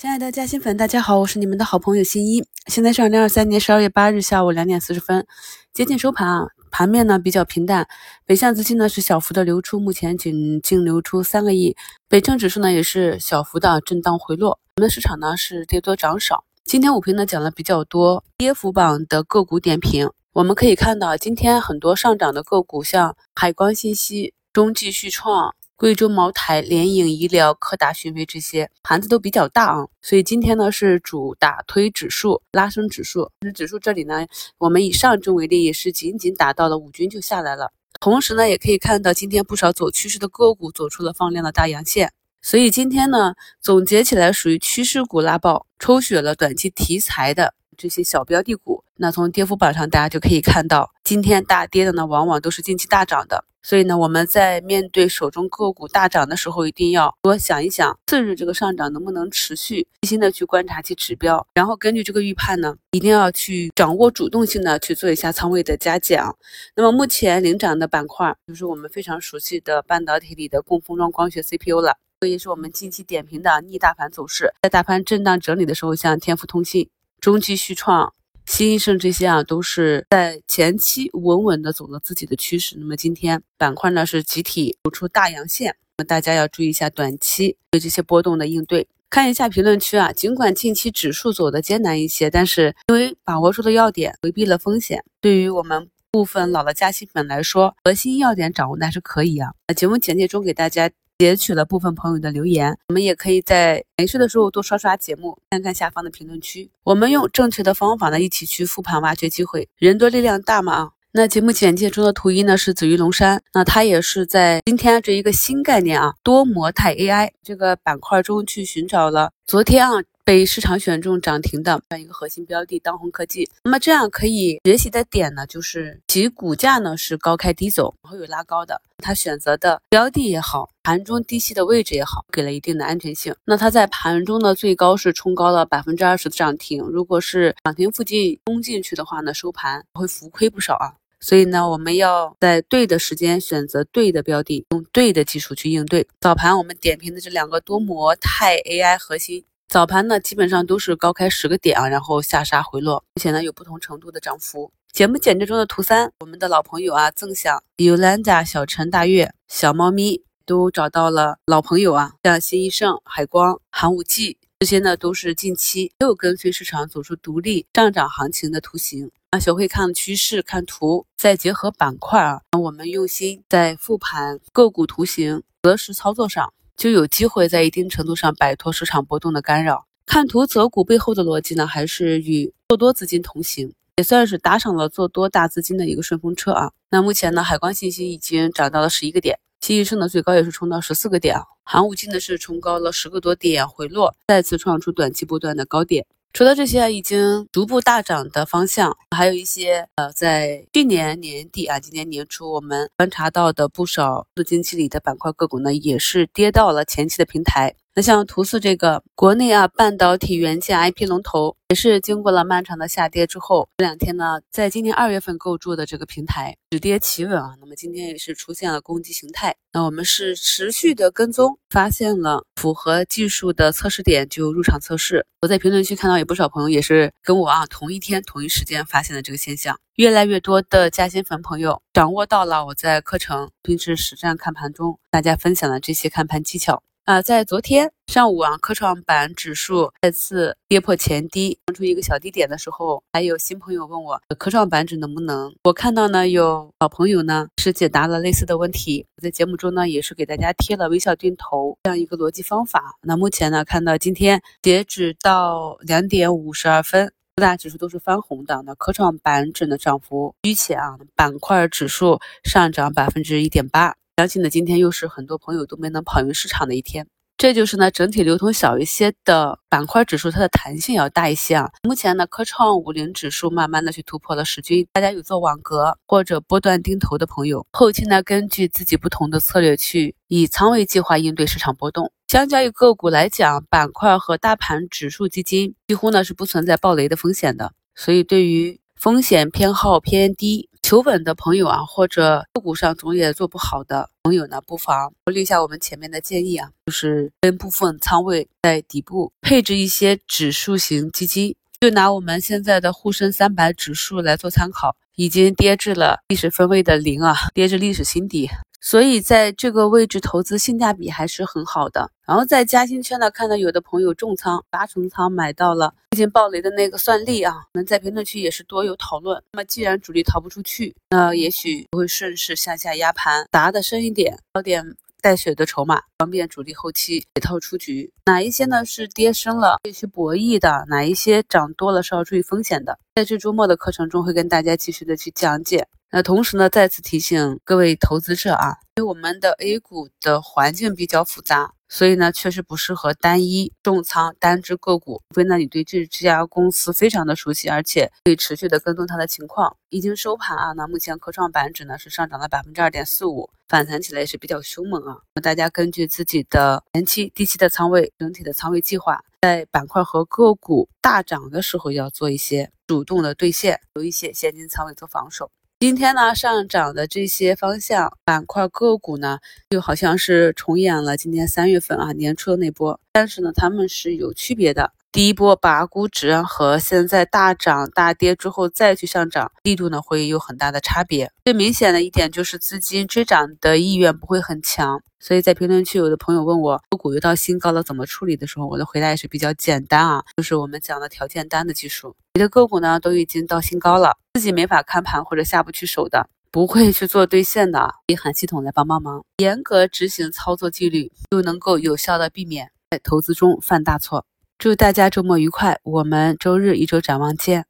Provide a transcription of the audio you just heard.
亲爱的嘉兴粉，大家好，我是你们的好朋友新一。现在是二零二三年十二月八日下午两点四十分，接近收盘啊，盘面呢比较平淡，北向资金呢是小幅的流出，目前仅净流出三个亿。北证指数呢也是小幅的震荡回落，我们的市场呢是跌多涨少。今天午评呢讲了比较多跌幅榜的个股点评，我们可以看到今天很多上涨的个股，像海光信息、中继续创。贵州茅台、联影医疗、科达讯飞这些盘子都比较大啊，所以今天呢是主打推指数、拉升指数。那指数这里呢，我们以上证为例，也是仅仅达到了五均就下来了。同时呢，也可以看到今天不少走趋势的个股走出了放量的大阳线。所以今天呢，总结起来属于趋势股拉爆，抽血了短期题材的这些小标的股。那从跌幅榜上，大家就可以看到，今天大跌的呢，往往都是近期大涨的。所以呢，我们在面对手中个股大涨的时候，一定要多想一想，次日这个上涨能不能持续，细心的去观察其指标，然后根据这个预判呢，一定要去掌握主动性的去做一下仓位的加减。那么目前领涨的板块就是我们非常熟悉的半导体里的供封装光学 CPU 了，这也是我们近期点评的逆大盘走势。在大盘震荡整理的时候，像天福通信、中继续创。新一胜这些啊，都是在前期稳稳的走了自己的趋势。那么今天板块呢是集体走出大阳线，那么大家要注意一下短期对这些波动的应对。看一下评论区啊，尽管近期指数走的艰难一些，但是因为把握住了要点，回避了风险，对于我们部分老的加息粉来说，核心要点掌握的还是可以啊。那节目简介中给大家。截取了部分朋友的留言，我们也可以在没事的时候多刷刷节目，看看下方的评论区。我们用正确的方法呢，一起去复盘挖掘机会。人多力量大嘛啊！那节目简介中的图一呢是紫玉龙山，那它也是在今天这一个新概念啊多模态 AI 这个板块中去寻找了昨天啊。被市场选中涨停的这样一个核心标的当红科技，那么这样可以学习的点呢，就是其股价呢是高开低走，然后有拉高的，它选择的标的也好，盘中低吸的位置也好，给了一定的安全性。那它在盘中呢最高是冲高了百分之二十的涨停，如果是涨停附近冲进去的话呢，收盘会浮亏不少啊。所以呢，我们要在对的时间选择对的标的，用对的技术去应对。早盘我们点评的这两个多模态 AI 核心。早盘呢，基本上都是高开十个点啊，然后下杀回落，目前呢有不同程度的涨幅。节目简介中的图三，我们的老朋友啊，曾享 Yolanda、小陈、大月、小猫咪都找到了老朋友啊，像新一盛、海光、寒武纪这些呢，都是近期又跟随市场走出独立上涨行情的图形啊。学会看趋势、看图，再结合板块啊，我们用心在复盘个股图形择时操作上。就有机会在一定程度上摆脱市场波动的干扰。看图择股背后的逻辑呢，还是与做多资金同行，也算是打赏了做多大资金的一个顺风车啊。那目前呢，海关信息已经涨到了十一个点，新一盛的最高也是冲到十四个点啊。寒武纪呢是冲高了十个多点，回落，再次创出短期波段的高点。除了这些已经逐步大涨的方向，还有一些呃，在去年年底啊，今年年初我们观察到的不少资金期里的板块个股呢，也是跌到了前期的平台。像图四这个国内啊半导体元件 IP 龙头，也是经过了漫长的下跌之后，这两天呢，在今年二月份构筑的这个平台止跌企稳啊，那么今天也是出现了攻击形态。那我们是持续的跟踪，发现了符合技术的测试点就入场测试。我在评论区看到有不少朋友也是跟我啊同一天同一时间发现了这个现象，越来越多的嘉兴粉朋友掌握到了我在课程并时实战看盘中大家分享的这些看盘技巧。啊，在昨天上午啊，科创板指数再次跌破前低，放出一个小低点的时候，还有新朋友问我科创板指能不能？我看到呢，有老朋友呢是解答了类似的问题。在节目中呢也是给大家贴了微笑定投这样一个逻辑方法。那目前呢，看到今天截止到两点五十二分，各大指数都是翻红的。那科创板指的涨幅居前啊，板块指数上涨百分之一点八。相信呢，今天又是很多朋友都没能跑赢市场的一天。这就是呢，整体流通小一些的板块指数，它的弹性要大一些啊。目前呢，科创五零指数慢慢的去突破了十均。大家有做网格或者波段定投的朋友，后期呢，根据自己不同的策略去以仓位计划应对市场波动。相较于个股来讲，板块和大盘指数基金几乎呢是不存在暴雷的风险的。所以对于风险偏好偏低。求稳的朋友啊，或者个股上总也做不好的朋友呢，不妨考虑一下我们前面的建议啊，就是分部分仓位在底部配置一些指数型基金。就拿我们现在的沪深三百指数来做参考，已经跌至了历史分位的零啊，跌至历史新低。所以在这个位置投资性价比还是很好的。然后在嘉兴圈呢，看到有的朋友重仓八成仓买到了最近暴雷的那个算力啊，我们在评论区也是多有讨论。那么既然主力逃不出去，那也许会顺势向下压盘，砸的深一点，捞点。带血的筹码，方便主力后期解套出局。哪一些呢是跌深了可以去博弈的？哪一些涨多了是要注意风险的？在这周末的课程中会跟大家继续的去讲解。那同时呢，再次提醒各位投资者啊，因为我们的 A 股的环境比较复杂。所以呢，确实不适合单一重仓单只个股，除非呢你对这这家公司非常的熟悉，而且可以持续的跟踪它的情况。已经收盘啊，那目前科创板指呢是上涨了百分之二点四五，反弹起来也是比较凶猛啊。那大家根据自己的前期、低期的仓位，整体的仓位计划，在板块和个股大涨的时候要做一些主动的兑现，留一些现金仓位做防守。今天呢，上涨的这些方向板块个股呢，就好像是重演了今年三月份啊年初的那波，但是呢，它们是有区别的。第一波拔估值和现在大涨大跌之后再去上涨力度呢，会有很大的差别。最明显的一点就是资金追涨的意愿不会很强。所以在评论区有的朋友问我个股又到新高了怎么处理的时候，我的回答也是比较简单啊，就是我们讲的条件单的技术。你的个股呢都已经到新高了，自己没法看盘或者下不去手的，不会去做兑现的，可以喊系统来帮帮忙，严格执行操作纪律，就能够有效的避免在投资中犯大错。祝大家周末愉快，我们周日一周展望见。